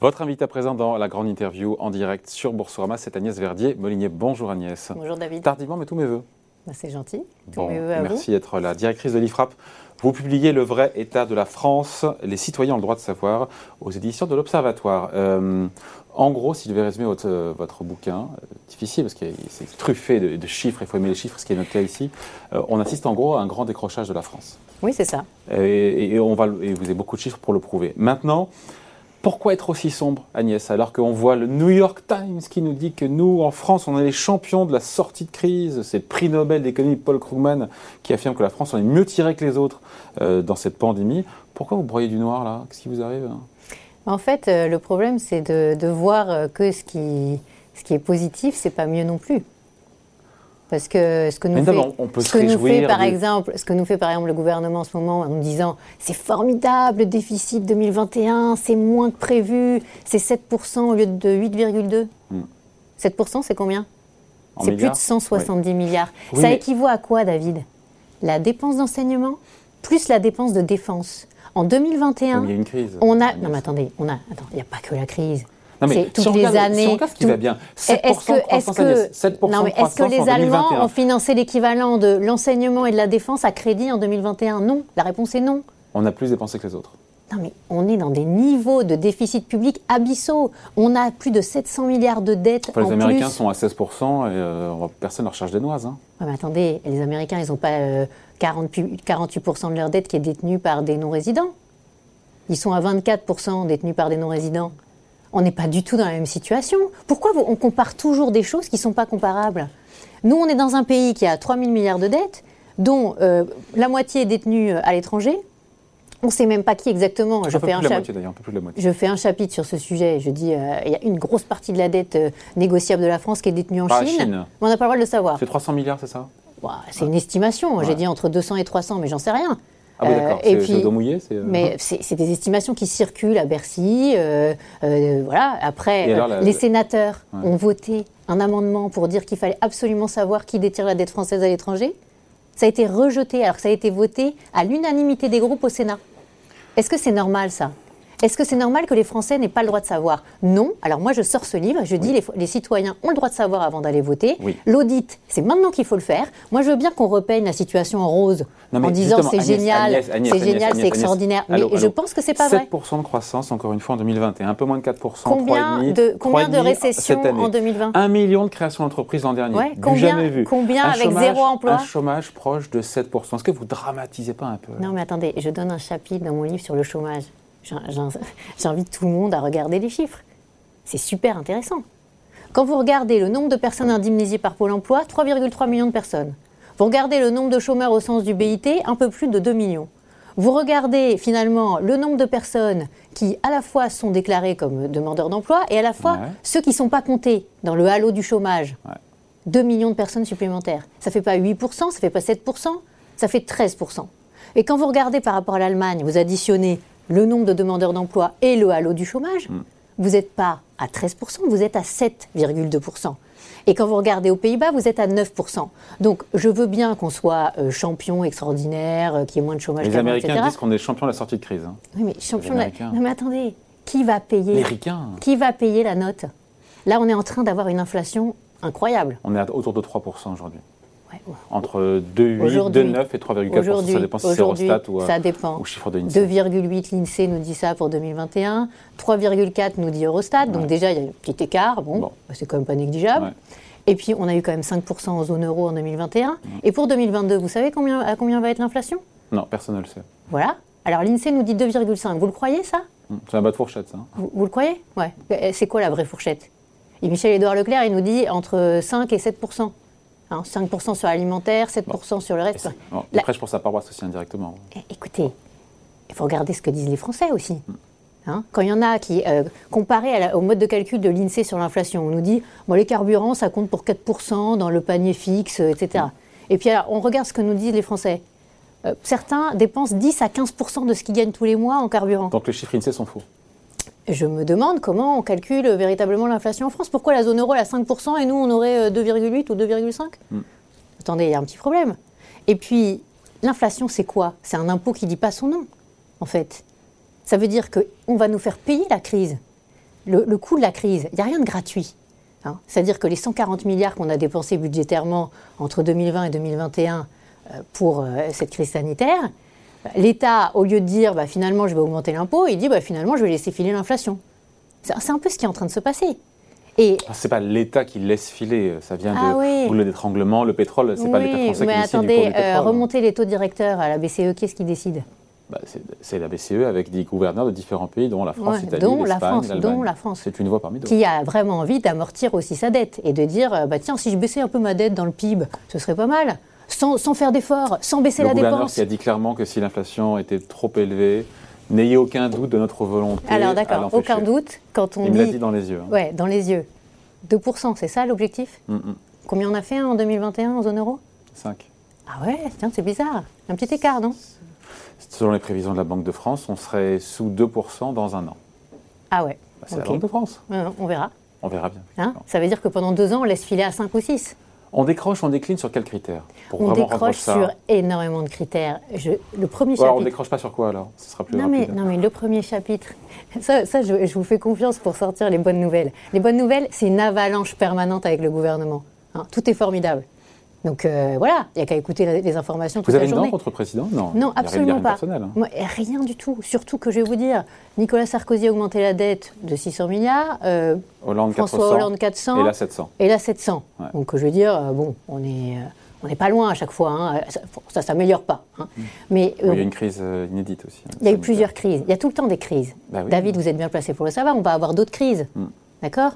Votre invité à présent dans la grande interview en direct sur Boursorama, c'est Agnès Verdier-Molinier. Bonjour Agnès. Bonjour David. Tardivement, mais tous mes voeux. Bah, c'est gentil. Tous Bon, mes vœux à merci d'être la directrice de l'IFRAP. Vous publiez Le vrai état de la France, les citoyens ont le droit de savoir, aux éditions de l'Observatoire. Euh, en gros, si je devais résumer votre, euh, votre bouquin, euh, difficile parce que c'est truffé de, de chiffres, il faut aimer les chiffres, ce qui est noté ici, euh, on assiste en gros à un grand décrochage de la France. Oui, c'est ça. Et, et on va, et vous avez beaucoup de chiffres pour le prouver. Maintenant, pourquoi être aussi sombre, Agnès, alors qu'on voit le New York Times qui nous dit que nous, en France, on est les champions de la sortie de crise? C'est le prix Nobel d'économie Paul Krugman qui affirme que la France en est mieux tirée que les autres euh, dans cette pandémie. Pourquoi vous broyez du noir là? Qu'est-ce qui vous arrive? En fait, euh, le problème, c'est de, de voir euh, que ce qui, ce qui est positif, c'est pas mieux non plus. Parce que ce que nous Mais fait, d'abord, on peut ce que nous fait par exemple, ce que nous fait par exemple le gouvernement en ce moment en nous disant c'est formidable le déficit 2021, c'est moins que prévu, c'est 7% au lieu de 8,2. Hmm. 7% c'est combien? En C'est plus de milliards 170 milliards. Oui, Ça mais- équivaut à quoi, David? La dépense d'enseignement plus la dépense de défense. En 2021, Il y a une crise. on a. Non, mais attendez, on a. Attends, il n'y a pas que la crise. Non, mais si toutes les années. si on regarde ce qui tout- va bien, 7% Est-ce que, est-ce que, Agnès, 7% non, mais de est-ce que croissance les Allemands 2021. ont financé l'équivalent de l'enseignement et de la défense à crédit en 2021 Non. La réponse est non. On a plus dépensé que les autres. Non, mais on est dans des niveaux de déficit public abyssaux. On a plus de 700 milliards de dettes Enfin, les Américains plus. sont à 16% et euh, personne ne charge des noises. hein. Ouais, mais attendez, les Américains, ils n'ont pas euh, 40 pu- 48% de leur dette qui est détenue par des non-résidents. Ils sont à 24% détenus par des non-résidents. On n'est pas du tout dans la même situation. Pourquoi on compare toujours des choses qui ne sont pas comparables? Nous, on est dans un pays qui a 3 000 milliards de dettes, dont euh, la moitié est détenue euh, à l'étranger. On ne sait même pas qui exactement. Je un fais un moitié un peu je fais un chapitre sur ce sujet. Je dis, euh, il y a une grosse partie de la dette euh, négociable de la France qui est détenue en Chine. Chine. Mais on n'a pas le droit de le savoir. C'est 300 milliards, c'est ça? C'est une estimation. J'ai dit entre 200 et 300, mais j'en sais rien. Ah oui, Euh, d'accord. C'est mouillé c'est, euh, Mais c'est des estimations qui circulent à Bercy. euh, euh, voilà. Après, Et alors, euh, la- les sénateurs Ouais. ont voté un amendement pour dire qu'il fallait absolument savoir qui détient la dette française à l'étranger. Ça a été rejeté, alors que ça a été voté à l'unanimité des groupes au Sénat. Est-ce que c'est normal, ça? Est-ce que c'est normal que les Français n'aient pas le droit de savoir? Non. Alors moi, je sors ce livre je dis les, les citoyens ont le droit de savoir avant d'aller voter. Oui. L'audit, c'est maintenant qu'il faut le faire. Moi, je veux bien qu'on repeigne la situation en rose Non, en disant c'est génial, c'est génial, c'est extraordinaire. Allô, mais je pense que c'est pas vrai. 7% de croissance, encore une fois, en 2021. Un peu moins de 4%. Combien 3,5, de, combien de 3,5 récessions en 2020 Un million de créations d'entreprises l'an dernier. Ouais, combien- jamais vu. combien Un avec chômage- zéro emploi? Un chômage proche de 7%. Est-ce que vous dramatisez pas un peu Non, mais attendez, je donne un chapitre dans mon livre sur le chômage. J'in- j'in- J'invite tout le monde à regarder les chiffres. C'est super intéressant. Quand vous regardez le nombre de personnes indemnisées par Pôle emploi, 3,3 millions de personnes. Vous regardez le nombre de chômeurs au sens du BIT, un peu plus de 2 millions. Vous regardez finalement le nombre de personnes qui à la fois sont déclarées comme demandeurs d'emploi et à la fois Ouais. ceux qui ne sont pas comptés dans le halo du chômage. Ouais. 2 millions de personnes supplémentaires. Ça fait pas 8%, ça fait pas 7%, ça fait 13%. Et quand vous regardez par rapport à l'Allemagne, vous additionnez le nombre de demandeurs d'emploi et le halo du chômage, Mm. vous n'êtes pas à 13%, vous êtes à 7,2%. Et quand vous regardez aux Pays-Bas, vous êtes à 9%. Donc je veux bien qu'on soit euh, champion extraordinaire, euh, qu'il y ait moins de chômage Les Américains etc. disent qu'on est champion de la sortie de crise. hein. Oui, mais champion de la-. Non mais attendez, qui va payer. Qui va payer la note? Là, on est en train d'avoir une inflation incroyable. On est autour de 3% aujourd'hui. Entre 2,8, Aujourd'hui- 2,9 et 3,4%. Aujourd'hui, Ça dépend si c'est Eurostat ou, euh, ça dépend. ou chiffre de l'INSEE. 2,8 l'INSEE nous dit ça pour 2021, 3,4 nous dit Eurostat, donc déjà il y a un petit écart, bon, Bon. bah, c'est quand même pas négligeable. Ouais. Et puis on a eu quand même 5% en zone euro en 2021. Et pour 2022, vous savez combien, à combien va être l'inflation? Non, personne ne le sait. Voilà. Alors l'INSEE nous dit 2,5. Vous le croyez ça? Hum, C'est un bas de fourchette, ça. hein. vous, vous le croyez? Ouais. Euh, C'est quoi la vraie fourchette? Et Michel-Édouard Leclerc, il nous dit entre 5 et 7%. Hein, 5% sur l'alimentaire, 7% sur le reste. bon, La- Il prêche pour sa paroisse aussi indirectement. Eh, Écoutez, il faut regarder ce que disent les Français aussi. Hein, Quand il y en a qui, euh, comparé à la- au mode de calcul de l'INSEE sur l'inflation, on nous dit bon, les carburants, ça compte pour 4% dans le panier fixe, etc. Et puis alors, on regarde ce que nous disent les Français. Euh, certains dépensent 10 à 15% de ce qu'ils gagnent tous les mois en carburant. Donc les chiffres INSEE sont faux. Je me demande comment on calcule véritablement l'inflation en France. Pourquoi la zone euro elle a 5% et nous on aurait euh, 2,8 ou 2,5 Attendez, il y a un petit problème. Et puis, l'inflation, c'est quoi? C'est un impôt qui dit pas son nom, en fait. Ça veut dire qu'on va nous faire payer la crise. le, le coût de la crise, il n'y a rien de gratuit. hein. C'est-à-dire que les 140 milliards qu'on a dépensés budgétairement entre 2020 et 2021 euh, pour euh, cette crise sanitaire, l'État, au lieu de dire bah, finalement je vais augmenter l'impôt, il dit bah, finalement je vais laisser filer l'inflation. C'est un peu ce qui est en train de se passer. Et Ah, C'est pas l'État qui laisse filer, ça vient Ah de oui. boulot d'étranglement, le pétrole, c'est pas l'État oui, français mais qui décide du cours attendez, du pétrole. euh, remonter les taux directeurs à la BCE, qui est-ce qui décide? Bah, c'est- la BCE avec des gouverneurs de différents pays, dont la France, Ouais, l'Italie, dont la l'Espagne, dont la France. C'est une voix parmi d'autres. qui a vraiment envie d'amortir aussi sa dette et de dire euh, bah tiens si je baissais un peu ma dette dans le PIB ce serait pas mal sans, sans faire d'efforts sans baisser Le la gouverneur dépense qui a dit clairement que si l'inflation était trop élevée, n'ayez aucun doute de notre volonté. alors d'accord aucun doute quand on Il me l'a dit dit dans les yeux. hein. ouais dans les yeux 2% c'est ça l'objectif Mm, mm. combien on a fait en 2021 en zone euro Cinq. ah ouais tiens c'est bizarre un petit écart non Selon les prévisions de la Banque de France, on serait sous 2% dans un an. ah ouais Bah, c'est la Banque de France. On verra On verra bien. Hein ça veut dire que pendant deux ans on laisse filer à 5 ou 6 On décroche, on décline sur quels critères on décroche sur énormément de critères Je- le premier alors on chapitre décroche pas sur quoi alors? Ce sera plus Non mais, non mais le premier chapitre, ça, ça je, je vous fais confiance pour sortir les bonnes nouvelles. Les bonnes nouvelles, c'est une avalanche permanente avec le gouvernement. Hein, tout est formidable. Donc euh, voilà, il n'y a qu'à écouter la- les informations toute Vous avez la une dent contre le président? Non. Non, absolument pas. personnel, hein. Moi, rien du tout. Surtout que je vais vous dire, Nicolas Sarkozy a augmenté la dette de 600 milliards, euh, Hollande 400, François Hollande 400, et là 700. et là 700. Ouais. Donc je veux dire, euh, bon, on est, euh, on n'est pas loin à chaque fois. hein. Ça, ça s'améliore pas. hein. Mais Oui, il y a une crise inédite aussi. Il y a eu plusieurs crises. Il y a tout le temps des crises. Bah oui. David, vous êtes bien placé pour le savoir. On va avoir d'autres crises. Mm. D'accord?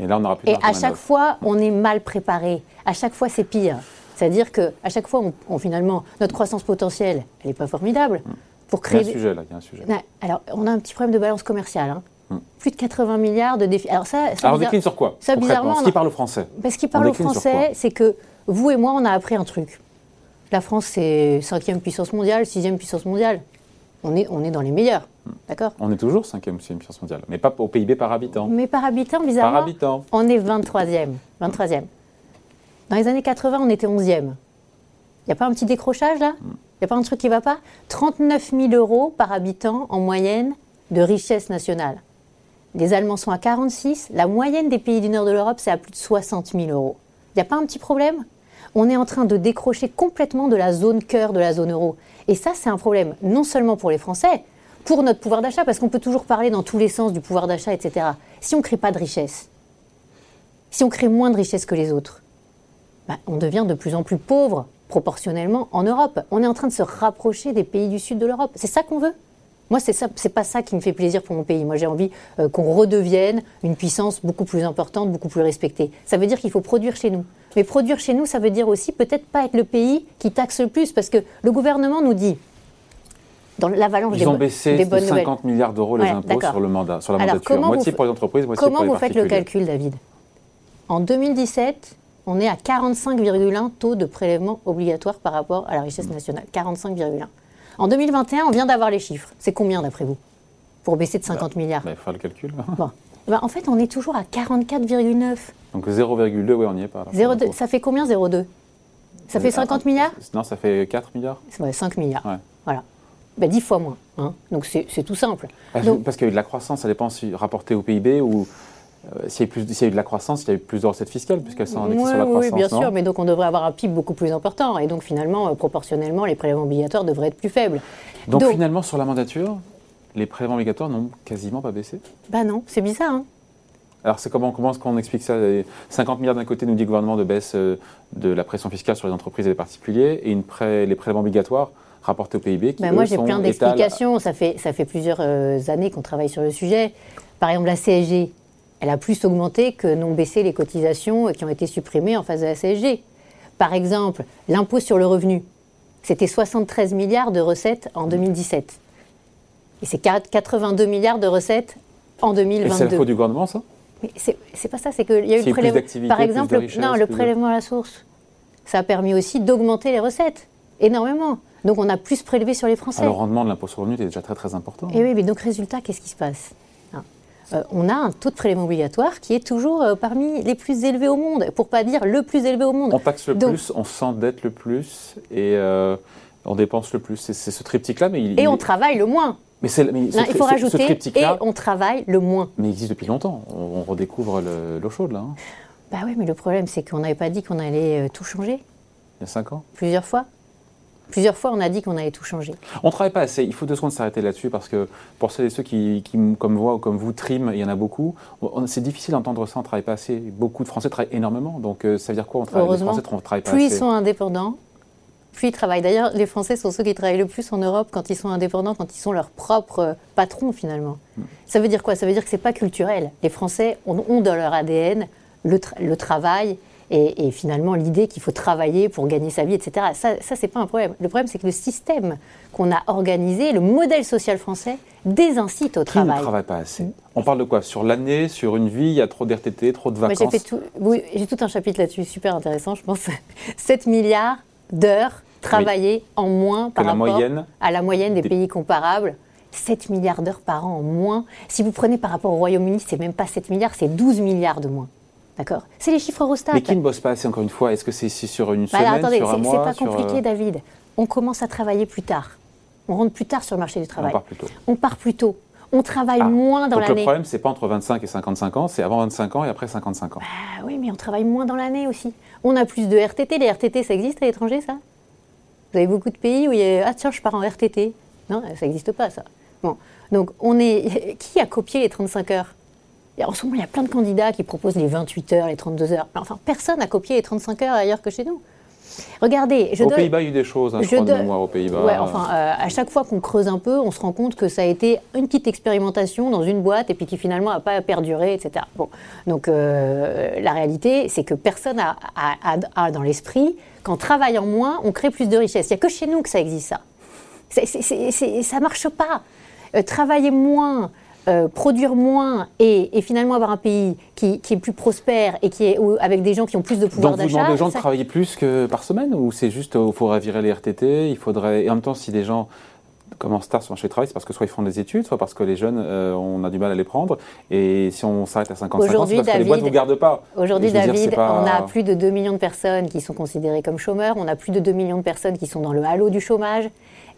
Et là, on n'aura plus Et à chaque fois, on est mal préparé. À chaque fois, c'est pire. C'est-à-dire que à chaque fois, on, on- finalement, notre croissance potentielle, elle n'est pas formidable. Pour Il y a créer. un sujet là, il y a un sujet. Alors, on a un petit problème de balance commerciale. hein. Mm. Plus de 80 milliards de défis. Alors ça, ça Alors on décline sur quoi ça, bizarrement, Ce qui parle au français. Qu'il On parle au décline sur français, c'est que vous et moi, on a appris un truc. La France, c'est cinquième puissance mondiale, sixième puissance mondiale. On est, on est dans les meilleurs. D'accord On est toujours cinquième sixième puissance mondiale, mais pas au PIB par habitant. Mais par habitant, Par bizarrement, habitant. on est 23e. 23e. Dans les années 80, on était 11e. Il n'y a pas un petit décrochage là? Il n'y a pas un truc qui ne va pas? 39 000 euros par habitant en moyenne de richesse nationale. Les Allemands sont à 46. La moyenne des pays du nord de l'Europe, c'est à plus de 60 000 euros. Il n'y a pas un petit problème? On est en train de décrocher complètement de la zone cœur de la zone euro. Et ça, c'est un problème non seulement pour les Français, pour notre pouvoir d'achat, parce qu'on peut toujours parler dans tous les sens du pouvoir d'achat, etc. Si on ne crée pas de richesse, si on crée moins de richesse que les autres, bah, on devient de plus en plus pauvre proportionnellement en Europe. On est en train de se rapprocher des pays du sud de l'Europe. C'est ça qu'on veut? Moi, c'est ça, pas ça qui me fait plaisir pour mon pays. Moi, j'ai envie euh, qu'on redevienne une puissance beaucoup plus importante, beaucoup plus respectée. Ça veut dire qu'il faut produire chez nous. Mais produire chez nous, ça veut dire aussi peut-être pas être le pays qui taxe le plus, parce que le gouvernement nous dit dans l'avalanche des, Ils ont baissé des de bonnes nouvelles. 50 milliards d'euros les Ouais, impôts sur le mandat, sur la Alors, mandature. comment Moitié vous pour les entreprises, moitié Comment pour les vous faites le calcul, David? En 2017, on est à 45,1 taux de prélèvement obligatoire par rapport à la richesse nationale. 45,1. En 2021, on vient d'avoir les chiffres. C'est combien d'après vous Pour baisser de 50 milliards? Bah, il faut faire le calcul. Bon. Ben, en fait, on est toujours à 44,9. Donc 0,2, oui, on y est pas. là, pour 0,2. l'impôt. Ça fait combien 0,2 Ça fait 50 milliards? Non, ça fait 4 milliards. Ouais, 5 milliards. Ouais. Voilà. Ben, 10 fois moins. hein. Donc c'est tout simple. Parce, Donc- parce qu'il y a eu de la croissance, ça dépend si rapporté au PIB ou euh, s'il y, y a eu de la croissance, il y a eu plus de recettes fiscales puisqu'elles sont indexées Oui, sur la oui, croissance. bien non sûr, mais donc on devrait avoir un PIB beaucoup plus important. Et donc finalement, euh, proportionnellement, les prélèvements obligatoires devraient être plus faibles. Donc, Donc- finalement, sur la mandature, les prélèvements obligatoires n'ont quasiment pas baissé? Bah non, c'est bizarre. Hein Alors c'est comment, comment est-ce qu'on explique ça? Les 50 milliards d'un côté nous dit le gouvernement de baisse euh, de la pression fiscale sur les entreprises et les particuliers et une pré- les prélèvements obligatoires rapportés au PIB qui Bah, moi, j'ai plein d'explications. Ça fait, ça fait plusieurs euh, années qu'on travaille sur le sujet. Par exemple, la CSG, elle a plus augmenté que n'ont baissé les cotisations euh, qui ont été supprimées en face de la CSG. Par exemple, l'impôt sur le revenu, c'était 73 milliards de recettes en 2017. Et c'est 82 milliards de recettes en Et c'est la 2022. faute du gouvernement ça? Mais c'est pas ça, c'est qu'il y a eu le prélèvement. Par exemple, richesse, non, le prélèvement à la source, ça a permis aussi d'augmenter les recettes énormément. Donc on a plus prélevé sur les Français. Ah, Le rendement de l'impôt sur le revenu est déjà très très important. Et oui, mais donc résultat, qu'est-ce qui se passe Hein? Euh, On a un taux de prélèvement obligatoire qui est toujours euh, parmi les plus élevés au monde, pour pas dire le plus élevé au monde. On taxe le Donc- plus, on s'endette le plus et euh, on dépense le plus. C'est ce triptyque-là, mais il, Et il- on travaille le moins. Mais, ce il faut rajouter et on travaille le moins. mais il existe depuis longtemps. On, on redécouvre le- l'eau chaude, là, hein, Bah oui, mais le problème, c'est qu'on n'avait pas dit qu'on allait tout changer il y a 5 ans. plusieurs fois. Plusieurs fois, on a dit qu'on allait tout changer. On ne travaille pas assez. Il faut deux secondes s'arrêter là-dessus parce que pour celles et ceux qui, qui, comme moi ou comme vous, triment, il y en a beaucoup. C'est difficile d'entendre ça. On ne travaille pas assez. Beaucoup de Français travaillent énormément. Donc euh, ça veut dire quoi on travaille, Les Français ne travaillent pas Plus ils assez. sont indépendants, plus ils travaillent. D'ailleurs, les Français sont ceux qui travaillent le plus en Europe quand ils sont indépendants, quand ils sont leurs propres patrons finalement. Hmm. Ça veut dire quoi? Ça veut dire que c'est pas culturel. Les Français ont, ont dans leur ADN le, tra- le travail et, et finalement l'idée qu'il faut travailler pour gagner sa vie, etc. Ça, ça c'est pas un problème. Le problème, c'est que le système qu'on a organisé, le modèle social français, désincite au Qui ne travail. travaille pas assez On parle de quoi? Sur l'année, sur une vie, il y a trop d'RTT, trop de j'ai vacances. fait tout, oui, j'ai tout un chapitre là-dessus, super intéressant, je pense. 7 milliards d'heures travaillées en moins par la rapport moyenne à la moyenne des, des- pays comparables. 7 milliards d'heures par an en moins. Si vous prenez par rapport au Royaume-Uni, c'est même pas 7 milliards, c'est 12 milliards de moins. D'accord C'est les chiffres Eurostat. Mais qui ne bosse pas assez, encore une fois Est-ce que c'est c'est sur une Bah, semaine, alors, attendez, sur un c'est pas compliqué, euh, David. On commence à travailler plus tard. On rentre plus tard sur le marché du On travail. part plus tôt. On part plus tôt. On travaille Ah, moins dans Donc le l'année. problème, c'est pas entre 25 et 55 ans, c'est avant 25 ans et après 55 ans. Ah oui, mais on travaille moins dans l'année aussi. On a plus de RTT. Les RTT, ça existe à l'étranger, ça? Vous avez beaucoup de pays où il y a Ah tiens, je pars en RTT. Non, ça n'existe pas, ça. Bon. Donc, on est. Qui a copié les 35 heures? En ce moment, il y a plein de candidats qui proposent les 28 heures, les 32 heures. Mais enfin, personne n'a copié les 35 heures ailleurs que chez nous. Regardez, je Aux Pays-Bas, il y a eu des choses, hein, je, je crois, de mémoire aux Pays-Bas. Ouais, enfin, euh, à chaque fois qu'on creuse un peu, on se rend compte que ça a été une petite expérimentation dans une boîte et puis qui finalement n'a pas perduré, etc. Bon, donc euh, la réalité, c'est que personne a, a- a- a dans l'esprit qu'en travaillant moins, on crée plus de richesse. Il n'y a que chez nous que ça existe ça. C'est- ça marche pas. Euh, travailler moins, euh, produire moins et, et finalement avoir un pays qui, qui est plus prospère et qui est avec des gens qui ont plus de pouvoir Donc vous d'achat. demandez aux gens de ça- travailler plus que par semaine ou c'est juste il faudrait virer les RTT, il faudrait et en même temps si des gens commencent tard sur le marché du travail, c'est parce que soit ils font des études, soit parce que les jeunes euh, on a du mal à les prendre et si on s'arrête à 55 ans, c'est que les boîtes ne David, vous gardent pas. Aujourd'hui, dire, David, pas- on a plus de 2 millions de personnes qui sont considérées comme chômeurs, on a plus de 2 millions de personnes qui sont dans le halo du chômage.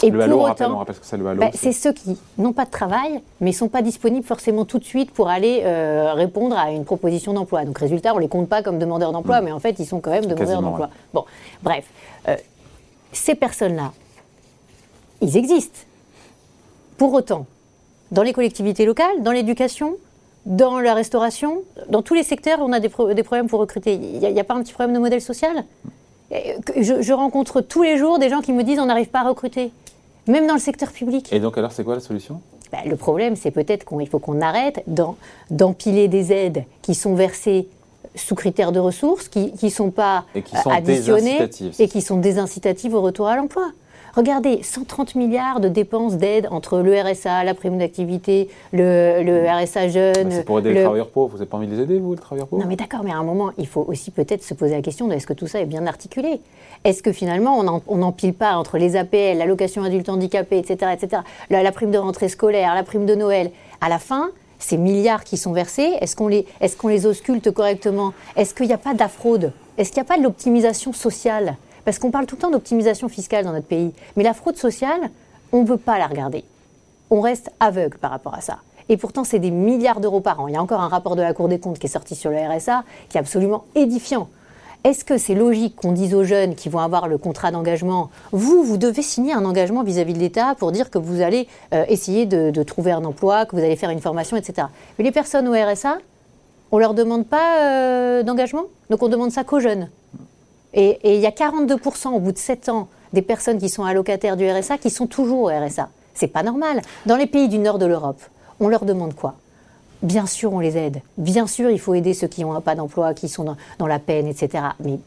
Et le pour halo, autant, c'est bah, c'est- ceux qui n'ont pas de travail, mais ne sont pas disponibles forcément tout de suite pour aller euh, répondre à une proposition d'emploi. Donc, résultat, on ne les compte pas comme demandeurs d'emploi, mais en fait, ils sont quand même demandeurs d'emploi. Bon, bref, euh, ces personnes-là, ils existent. Pour autant, dans les collectivités locales, dans l'éducation, dans la restauration, dans tous les secteurs, on a des, pro- des problèmes pour recruter. Il n'y a, pas un petit problème de modèle social? Je, je rencontre tous les jours des gens qui me disent on n'arrive pas à recruter, même dans le secteur public. Et donc alors c'est quoi la solution? Ben, le problème, c'est peut-être qu'il faut qu'on arrête d'empiler des aides qui sont versées sous critères de ressources, qui ne sont pas Et qui sont additionnées et qui sont désincitatives au retour à l'emploi. Regardez, 130 milliards de dépenses d'aide entre le RSA, la prime d'activité, le, le RSA jeune. Bah, C'est pour aider le- les travailleurs pauvres. Vous n'avez pas envie de les aider, vous, les travailleurs pauvres? Non mais d'accord, mais à un moment, il faut aussi peut-être se poser la question de est-ce que tout ça est bien articulé? Est-ce que finalement, on n'empile pas entre les APL, l'allocation adulte handicapé, etc., etc., la, la prime de rentrée scolaire, la prime de Noël? À la fin, ces milliards qui sont versés, est-ce qu'on les, est qu'on les ausculte correctement? Est-ce qu'il n'y a pas d'afraude Est-ce qu'il n'y a pas de l'optimisation sociale? Parce qu'on parle tout le temps d'optimisation fiscale dans notre pays, mais la fraude sociale, on ne veut pas la regarder on reste aveugle par rapport à ça. Et pourtant, c'est des milliards d'euros par an. Il y a encore un rapport de la Cour des comptes qui est sorti sur le RSA qui est absolument édifiant. Est-ce que c'est logique qu'on dise aux jeunes qui vont avoir le contrat d'engagement, vous, vous devez signer un engagement vis-à-vis de l'État pour dire que vous allez euh, essayer de, trouver un emploi, que vous allez faire une formation, etc. Mais les personnes au RSA, on leur demande pas euh, d'engagement, donc on demande ça qu'aux jeunes. Et et il y a 42% au bout de 7 ans des personnes qui sont allocataires du RSA qui sont toujours au RSA. C'est pas normal. Dans les pays du nord de l'Europe, on leur demande quoi? Bien sûr, on les aide. Bien sûr, il faut aider ceux qui n'ont pas d'emploi, qui sont dans, dans la peine, etc. Mais,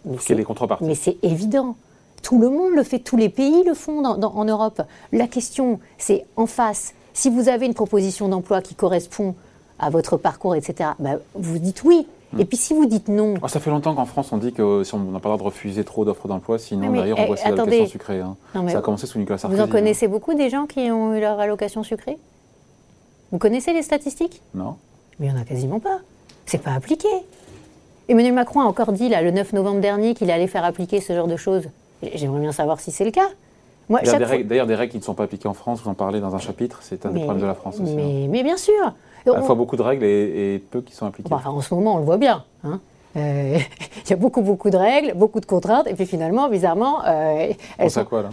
mais c'est évident. Tout le monde le fait, tous les pays le font dans- dans- en Europe. La question, c'est en face, si vous avez une proposition d'emploi qui correspond à votre parcours, etc., bah, vous dites oui. Et puis si vous dites non, Oh, ça fait longtemps qu'en France, on dit que euh, si on n'a pas le droit de refuser trop d'offres d'emploi, sinon mais, d'ailleurs on eh, voit ces attendez. allocations sucrées. hein. Non, mais ça a commencé sous Nicolas Sarkozy. vous en hein. connaissez beaucoup des gens qui ont eu leur allocation sucrée? Vous connaissez les statistiques? Non Mais il n'y en a quasiment pas. C'est pas appliqué. Emmanuel Macron a encore dit là, le 9 novembre dernier qu'il allait faire appliquer ce genre de choses. J'aimerais bien savoir si c'est le cas. Moi, chaque des fois- D'ailleurs, des règles qui ne sont pas appliquées en France, vous en parlez dans un chapitre, c'est un des mais, problèmes de la France aussi. hein. mais, mais bien sûr. À la On- fois beaucoup de règles et, et peu qui sont appliquées. Enfin, en ce moment, on le voit bien. hein. Euh, Il y a beaucoup, beaucoup de règles, beaucoup de contraintes, et puis finalement, bizarrement, euh, elles sont à quoi là?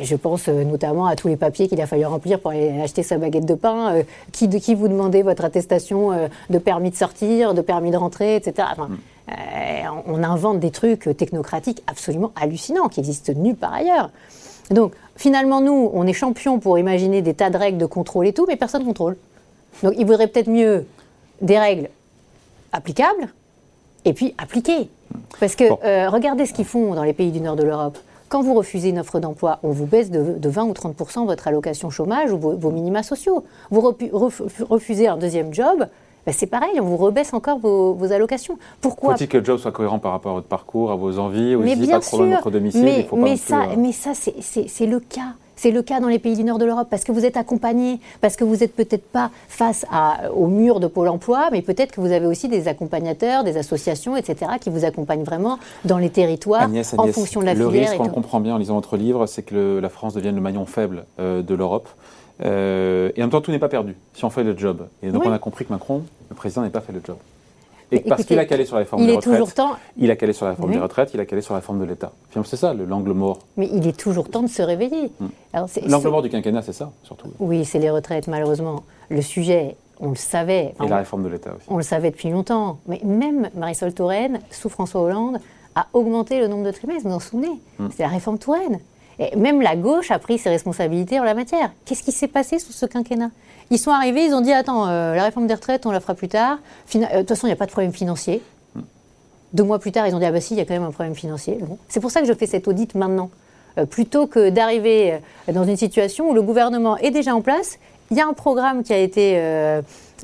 Je pense euh, notamment à tous les papiers qu'il a fallu remplir pour aller acheter sa baguette de pain, euh, qui, de qui vous demandez votre attestation euh, de permis de sortir, de permis de rentrer, etc. Enfin, euh, on invente des trucs technocratiques absolument hallucinants qui existent nulle part ailleurs. Donc finalement, nous, on est champions pour imaginer des tas de règles de contrôle et tout, mais personne ne contrôle. Donc il vaudrait peut-être mieux des règles applicables et puis appliquées. Parce que Bon. euh, regardez ce qu'ils font dans les pays du nord de l'Europe. Quand vous refusez une offre d'emploi, on vous baisse de, de 20 ou 30% votre allocation chômage ou vos, vos minima sociaux. Vous repu- ref- refusez un deuxième job, ben c'est pareil, on vous rebaisse encore vos, vos allocations. Pourquoi Faut-il que le job soit cohérent par rapport à votre parcours, à vos envies, mais aussi bien pas de problème à sûr, votre domicile mais, il faut pas mais plus, ça, euh, mais ça c'est le cas. C'est le cas dans les pays du nord de l'Europe parce que vous êtes accompagné, parce que vous n'êtes peut-être pas face à- au mur de Pôle emploi, mais peut-être que vous avez aussi des accompagnateurs, des associations, etc., qui vous accompagnent vraiment dans les territoires Agnès, en fonction de la le filière. risque, et on le comprend bien en lisant votre livre, c'est que le- la France devienne le maillon faible euh, de l'Europe. Euh, et en même temps, tout n'est pas perdu si on fait le job. Et donc, Oui. on a compris que Macron, le président, n'a pas fait le job. Et parce qu'il a calé sur la réforme des retraites, temps, il a calé sur la réforme Oui. des retraites, il a calé sur la réforme de l'État. C'est ça, le- l'angle mort. mais il est toujours temps de se réveiller. C'est- L'angle mort du quinquennat, c'est ça, surtout. Oui, c'est les retraites, malheureusement. Le sujet, on le savait. Et la réforme de l'État aussi. On le savait depuis longtemps. Mais même Marisol Touraine, sous François Hollande, a augmenté le nombre de trimestres. Vous vous en souvenez C'est la réforme Touraine. Et même la gauche a pris ses responsabilités en la matière. Qu'est-ce qui s'est passé sous ce quinquennat Ils sont arrivés, ils ont dit Attends, euh, la réforme des retraites, on la fera plus tard. Euh, De toute façon, il n'y a pas de problème financier. Deux mois plus tard, ils ont dit Ah bah si, il y a quand même un problème financier. Bon. C'est pour ça que je fais cette audit maintenant. Euh, plutôt que d'arriver dans une situation où le gouvernement est déjà en place, il y a un programme qui a été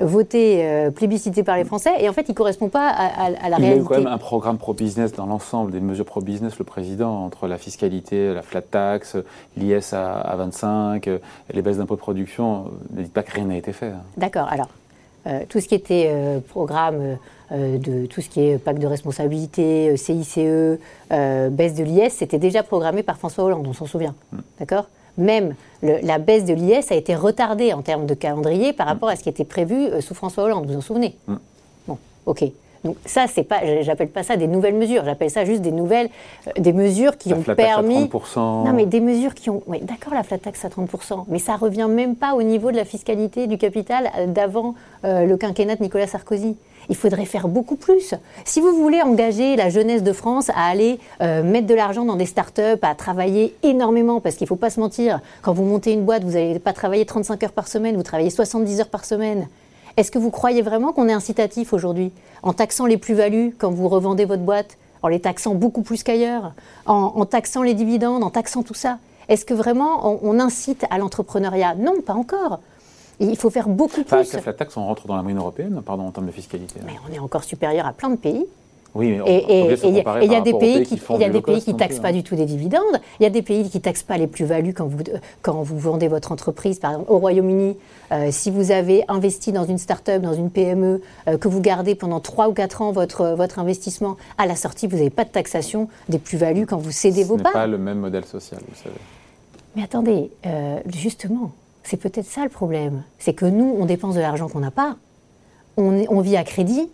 voté, euh, plébiscité par les Français, et en fait, il ne correspond pas à, à- à la Il y a eu réalité. quand même un programme pro-business dans l'ensemble des mesures pro-business, le président, entre la fiscalité, la flat tax, l'IS à, à 25, euh, les baisses d'impôts de production. Ne dites pas que rien n'a été fait. hein. D'accord. Alors, euh, tout ce qui était euh, programme euh, euh, de tout ce qui est pacte de responsabilité, euh, CICE, euh, baisse de l'IS, c'était déjà programmé par François Hollande, on s'en souvient. D'accord? Même le- la baisse de l'IS a été retardée en termes de calendrier par rapport à ce qui était prévu euh, sous François Hollande, vous vous en souvenez? Bon, ok. Donc ça, c'est pas, j'appelle pas ça des nouvelles mesures, j'appelle ça juste des nouvelles, euh, des mesures qui La ont flat tax à permis. 30%. Non, mais des mesures qui ont. Oui, d'accord, la flat tax à 30%, mais ça revient même pas au niveau de la fiscalité du capital euh, d'avant euh, le quinquennat de Nicolas Sarkozy. Il faudrait faire beaucoup plus. Si vous voulez engager la jeunesse de France à aller euh, mettre de l'argent dans des startups, à travailler énormément, parce qu'il ne faut pas se mentir, quand vous montez une boîte, vous n'allez pas travailler 35 heures par semaine, vous travaillez 70 heures par semaine. Est-ce que vous croyez vraiment qu'on est incitatif aujourd'hui en taxant les plus-values quand vous revendez votre boîte, en les taxant beaucoup plus qu'ailleurs, en, taxant les dividendes, en taxant tout ça? Est-ce que vraiment on incite à l'entrepreneuriat? Non, pas encore. Il faut faire beaucoup plus. la flat tax, on rentre dans la moyenne européenne, pardon, en termes de fiscalité. Mais on est encore supérieur à plein de pays. Oui, mais on- Et il y a- des pays qui, il y a des pays qui taxent pas hein. du tout des dividendes. Il y a des pays qui taxent pas les plus-values quand vous, quand vous vendez votre entreprise. Par exemple, au Royaume-Uni, euh, si vous avez investi dans une start-up, dans une PME, euh, que vous gardez pendant 3 ou 4 ans votre, votre investissement, à la sortie, vous n'avez pas de taxation des plus-values quand vous cédez Ce vos n'est parts. pas le même modèle social, vous savez. Mais attendez, euh, justement, c'est peut-être ça le problème. C'est que nous, on dépense de l'argent qu'on n'a pas. On, est- on vit à crédit,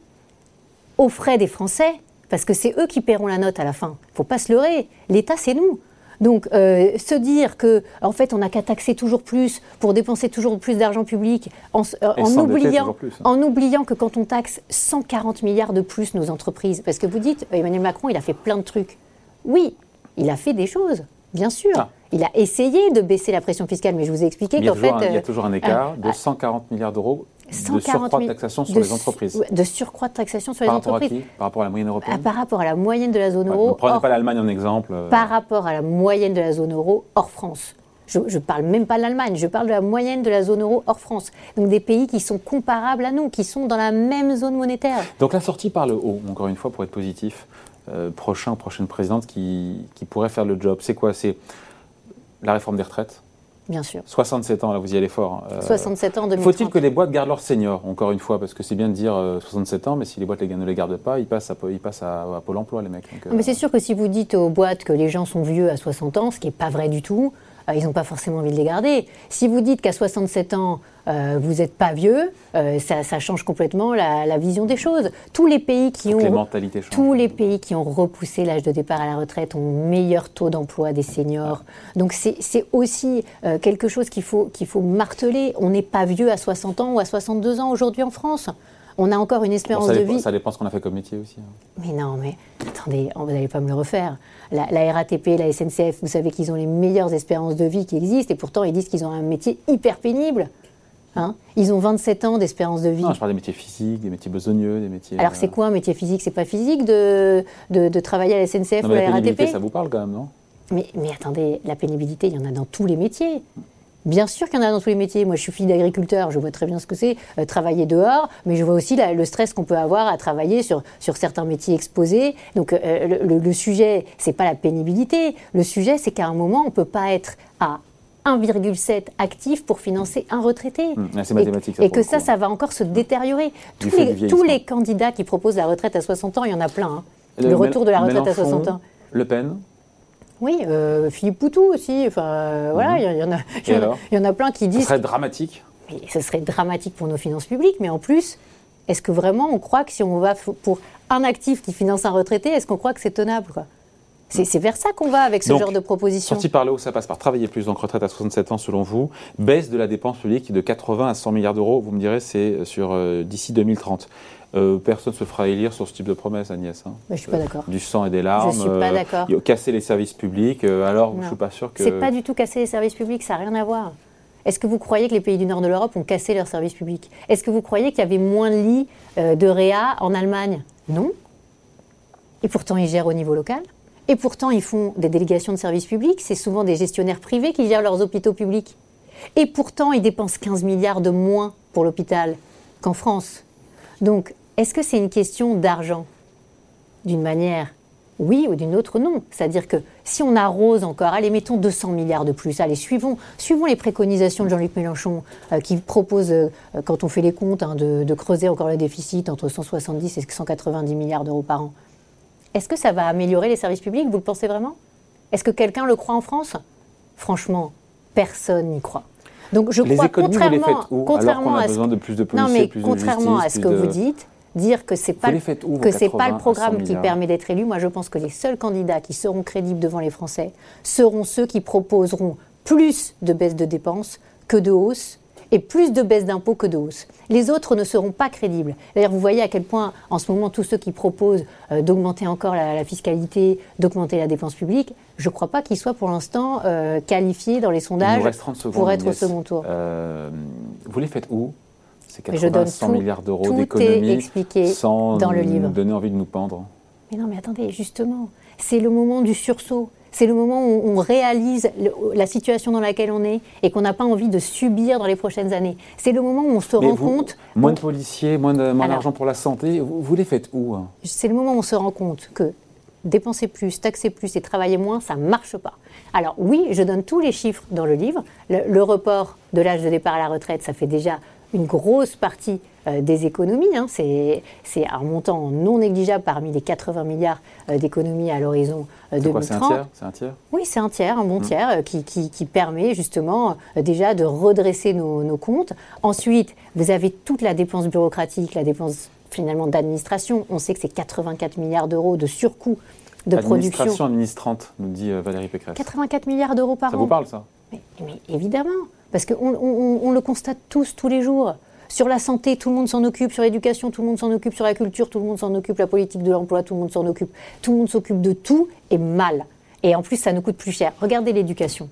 aux frais des Français, parce que c'est eux qui paieront la note à la fin. faut pas se leurrer. L'État, c'est nous. Donc, euh, se dire que, en fait, on n'a qu'à taxer toujours plus pour dépenser toujours plus d'argent public, en, euh, en oubliant, plus, hein. en oubliant que quand on taxe 140 milliards de plus nos entreprises, parce que vous dites, Emmanuel Macron, il a fait plein de trucs. Oui, il a fait des choses, bien sûr. Ah. Il a essayé de baisser la pression fiscale, mais je vous ai expliqué qu'en fait. un, il y a euh, toujours un écart ah, de 140 milliards d'euros de 140 surcroît de 000 taxation sur de les entreprises. De surcroît de taxation sur Par les rapport à entreprises. qui? Par rapport à la moyenne Ah, européenne par rapport à la moyenne de la zone Ouais, euro. Ne prenez hors- pas l'Allemagne en exemple. euh, par rapport à la moyenne de la zone euro hors France. Je ne parle même pas de l'Allemagne, je parle de la moyenne de la zone euro hors France. Donc des pays qui sont comparables à nous, qui sont dans la même zone monétaire. Donc la sortie par le haut, encore une fois, pour être positif, euh, prochain, prochaine présidente qui, qui pourrait faire le job, c'est quoi? C'est la réforme des retraites. Bien sûr. 67 ans, là vous y allez fort. hein. Euh, 67 ans, 2030. Faut-il que les boîtes gardent leurs seniors, encore une fois? Parce que c'est bien de dire euh, 67 ans, mais si les boîtes les- ne les gardent pas, ils passent à, ils passent à, à Pôle emploi, les mecs. Donc, euh, Mais c'est sûr que si vous dites aux boîtes que les gens sont vieux à 60 ans, ce qui n'est pas vrai du tout, euh, ils n'ont pas forcément envie de les garder. Si vous dites qu'à 67 ans, euh, vous n'êtes pas vieux, euh, ça, change complètement la, vision des choses. Tous les pays qui ont les tous les pays qui ont repoussé l'âge de départ à la retraite ont meilleur taux d'emploi des seniors. Donc c'est aussi quelque chose qu'il faut qu'il faut marteler. On n'est pas vieux à 60 ans ou à 62 ans aujourd'hui en France on a encore une espérance de vie. Ça dépend ce qu'on a fait comme métier aussi. Hein. Mais non, mais attendez, vous n'allez pas me le refaire. La, RATP, la SNCF, vous savez qu'ils ont les meilleures espérances de vie qui existent et pourtant ils disent qu'ils ont un métier hyper pénible. Hein ils ont 27 ans d'espérance de vie. Non, je parle des métiers physiques, des métiers besogneux, des métiers. Alors c'est euh, quoi un métier physique? C'est pas physique de, de, travailler à la SNCF ou à la, RATP Ça vous parle quand même, non? Mais, mais attendez, la pénibilité, il y en a dans tous les métiers. Bien sûr qu'il y en a dans tous les métiers. Moi, je suis fille d'agriculteur, je vois très bien ce que c'est euh, travailler dehors, mais je vois aussi le stress qu'on peut avoir à travailler sur, sur certains métiers exposés. Donc, euh, le, le, sujet, c'est pas la pénibilité. Le sujet, c'est qu'à un moment, on peut pas être à 1,7 actif pour financer un retraité. Mmh, c'est mathématique, et, que ça, ça va encore se. Tous les, tous les, candidats qui proposent la retraite à 60 ans, il y en a plein. Hein. Le, retour de la retraite à 60 ans. Le Pen oui, euh, Philippe Poutou aussi. Enfin, euh, voilà, il y, en a, il y, en a plein qui disent. Ce serait dramatique. Mais ce serait dramatique pour nos finances publiques, mais en plus, est-ce que vraiment on croit que si on va pour un actif qui finance un retraité, est-ce qu'on croit que c'est tenable C'est vers ça qu'on va avec ce genre de proposition. Sorti par là où ça passe par travailler plus, donc retraite à 67 ans selon vous, baisse de la dépense publique de 80 à 100 milliards d'euros, vous me direz, c'est sur euh, d'ici 2030. Euh, personne ne se fera élire sur ce type de promesse, Agnès. Hein. je suis pas d'accord. Du sang et des larmes. Je suis pas euh, d'accord. casser les services publics. Euh, alors, je je suis pas sûr que. C'est pas du tout casser les services publics. Ça n'a rien à voir. Est-ce que vous croyez que les pays du nord de l'Europe ont cassé leurs services publics? Est-ce que vous croyez qu'il y avait moins de lits de réa en Allemagne? Non. Et pourtant, ils gèrent au niveau local. Et pourtant, ils font des délégations de services publics. C'est souvent des gestionnaires privés qui gèrent leurs hôpitaux publics. Et pourtant, ils dépensent 15 milliards de moins pour l'hôpital qu'en France. Donc, est-ce que c'est une question d'argent D'une manière oui ou d'une autre non? C'est-à-dire que si on arrose encore, allez, mettons 200 milliards de plus, allez, suivons, suivons les préconisations de Jean-Luc Mélenchon euh, qui propose, euh, quand on fait les comptes, hein, de, creuser encore le déficit entre 170 et 190 milliards d'euros par an. Est-ce que ça va améliorer les services publics? Vous le pensez vraiment? Est-ce que quelqu'un le croit en France? Franchement, personne n'y croit. Donc je crois, contrairement, contrairement à besoin de plus de non, mais contrairement à ce que vous dites, dire que c'est pas que c'est pas le programme qui permet d'être élu. Moi, je pense que les seuls candidats qui seront crédibles devant les Français seront ceux qui proposeront plus de baisse de dépenses que de hausse et plus de baisse d'impôts que de hausse. Les autres ne seront pas crédibles. D'ailleurs, vous voyez à quel point, en ce moment, tous ceux qui proposent euh, d'augmenter encore la, fiscalité, d'augmenter la dépense publique, je ne crois pas qu'ils soient pour l'instant euh, qualifiés dans les sondages pour être au second tour. Euh, vous les faites où? C'est 80 100 milliards d'euros d'économie sans dans le livre. nous donner envie de nous pendre. Mais non, mais attendez, justement, c'est le moment du sursaut. C'est le moment où on réalise la situation dans laquelle on est et qu'on n'a pas envie de subir dans les prochaines années. C'est le moment où on se rend compte. Moins de policiers, moins d'argent pour la santé, vous, les faites où hein? C'est le moment où on se rend compte que dépenser plus, taxer plus et travailler moins, ça ne marche pas. Alors oui, je donne tous les chiffres dans le livre. le report de l'âge de départ à la retraite, ça fait déjà une grosse partie euh, des économies. Hein. C'est un montant non négligeable parmi les 80 milliards euh, d'économies à l'horizon 2030. Euh, c'est un tiers? Oui, c'est un tiers, un bon mmh. tiers qui, qui, permet justement déjà de redresser nos, nos, comptes. Ensuite, vous avez toute la dépense bureaucratique, la dépense finalement d'administration. On sait que c'est 84 milliards d'euros de surcoût de production. Administration administrante, nous dit Valérie Pécresse. 84 milliards d'euros par an. Ça vous parle, ça? Mais, évidemment. Parce qu'on on, le constate tous, tous les jours. Sur la santé, tout le monde s'en occupe. Sur l'éducation, tout le monde s'en occupe. Sur la culture, tout le monde s'en occupe. La politique de l'emploi, tout le monde s'en occupe. Tout le monde s'occupe de tout et mal. Et en plus, ça nous coûte plus cher. Regardez l'éducation.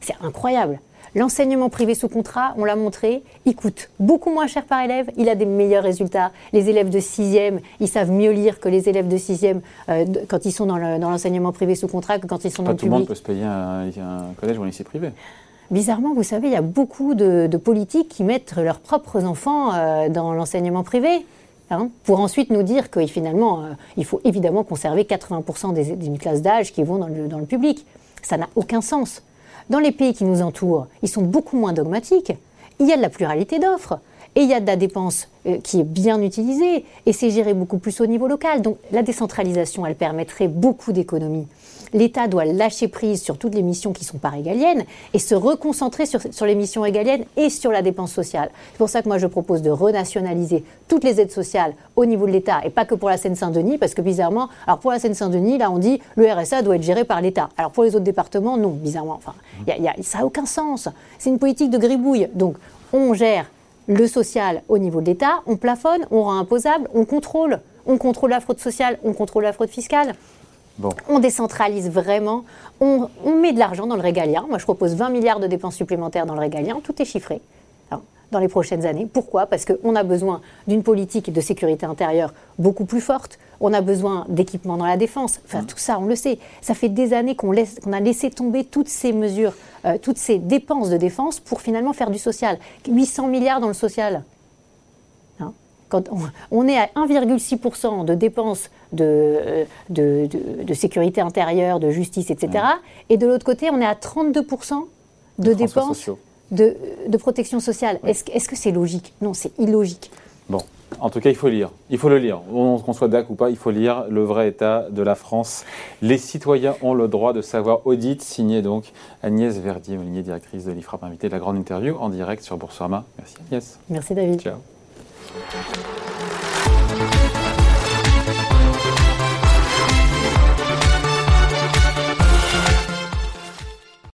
C'est incroyable. L'enseignement privé sous contrat, on l'a montré, il coûte beaucoup moins cher par élève, il a des meilleurs résultats. Les élèves de 6e, ils savent mieux lire que les élèves de 6e euh, quand ils sont dans l'enseignement privé sous contrat que quand ils sont dans le public. Tout le monde peut se payer un, un collège ou un lycée privé bizarrement, vous savez, il y a beaucoup de, politiques qui mettent leurs propres enfants euh, dans l'enseignement privé. Hein, pour ensuite nous dire que finalement, euh, il faut évidemment conserver 80% des, classes d'âge qui vont dans le public. Ça n'a aucun sens. Dans les pays qui nous entourent, ils sont beaucoup moins dogmatiques. Il y a de la pluralité d'offres. Et il y a de la dépense euh, qui est bien utilisée et c'est géré beaucoup plus au niveau local. Donc la décentralisation, elle permettrait beaucoup d'économies l'État doit lâcher prise sur toutes les missions qui ne sont pas régaliennes et se reconcentrer sur, les missions régaliennes et sur la dépense sociale. C'est pour ça que moi je propose de renationaliser toutes les aides sociales au niveau de l'État et pas que pour la Seine-Saint-Denis, parce que bizarrement, alors pour la Seine-Saint-Denis, là on dit le RSA doit être géré par l'État. Alors pour les autres départements, non, bizarrement. Enfin, ça n'a aucun sens. C'est une politique de gribouille. Donc on gère le social au niveau de l'État, on plafonne, on rend imposable, on contrôle. On contrôle la fraude sociale, on contrôle la fraude fiscale. On décentralise vraiment, on, met de l'argent dans le régalien. Moi, je propose 20 milliards de dépenses supplémentaires dans le régalien, tout est chiffré hein, dans les prochaines années. Pourquoi? Parce qu'on a besoin d'une politique de sécurité intérieure beaucoup plus forte, on a besoin d'équipements dans la défense, enfin tout ça, on le sait. Ça fait des années qu'on a laissé tomber toutes ces mesures, euh, toutes ces dépenses de défense pour finalement faire du social. 800 milliards dans le social quand on, est à 1,6% de dépenses de, de, sécurité intérieure, de justice, etc. Et de l'autre côté, on est à 32% de, dépenses de, protection sociale. Est-ce que c'est logique? Non, c'est illogique. Bon, en tout cas, il faut lire. Il faut le lire. Qu'on soit d'accord ou pas, il faut lire le vrai état de la France. Les citoyens ont le droit de savoir audit, signé donc Agnès Verdier-Molinier, directrice de l'IFRAP, invitée de la grande interview en direct sur Boursorama. Merci Agnès. Merci David. Ciao.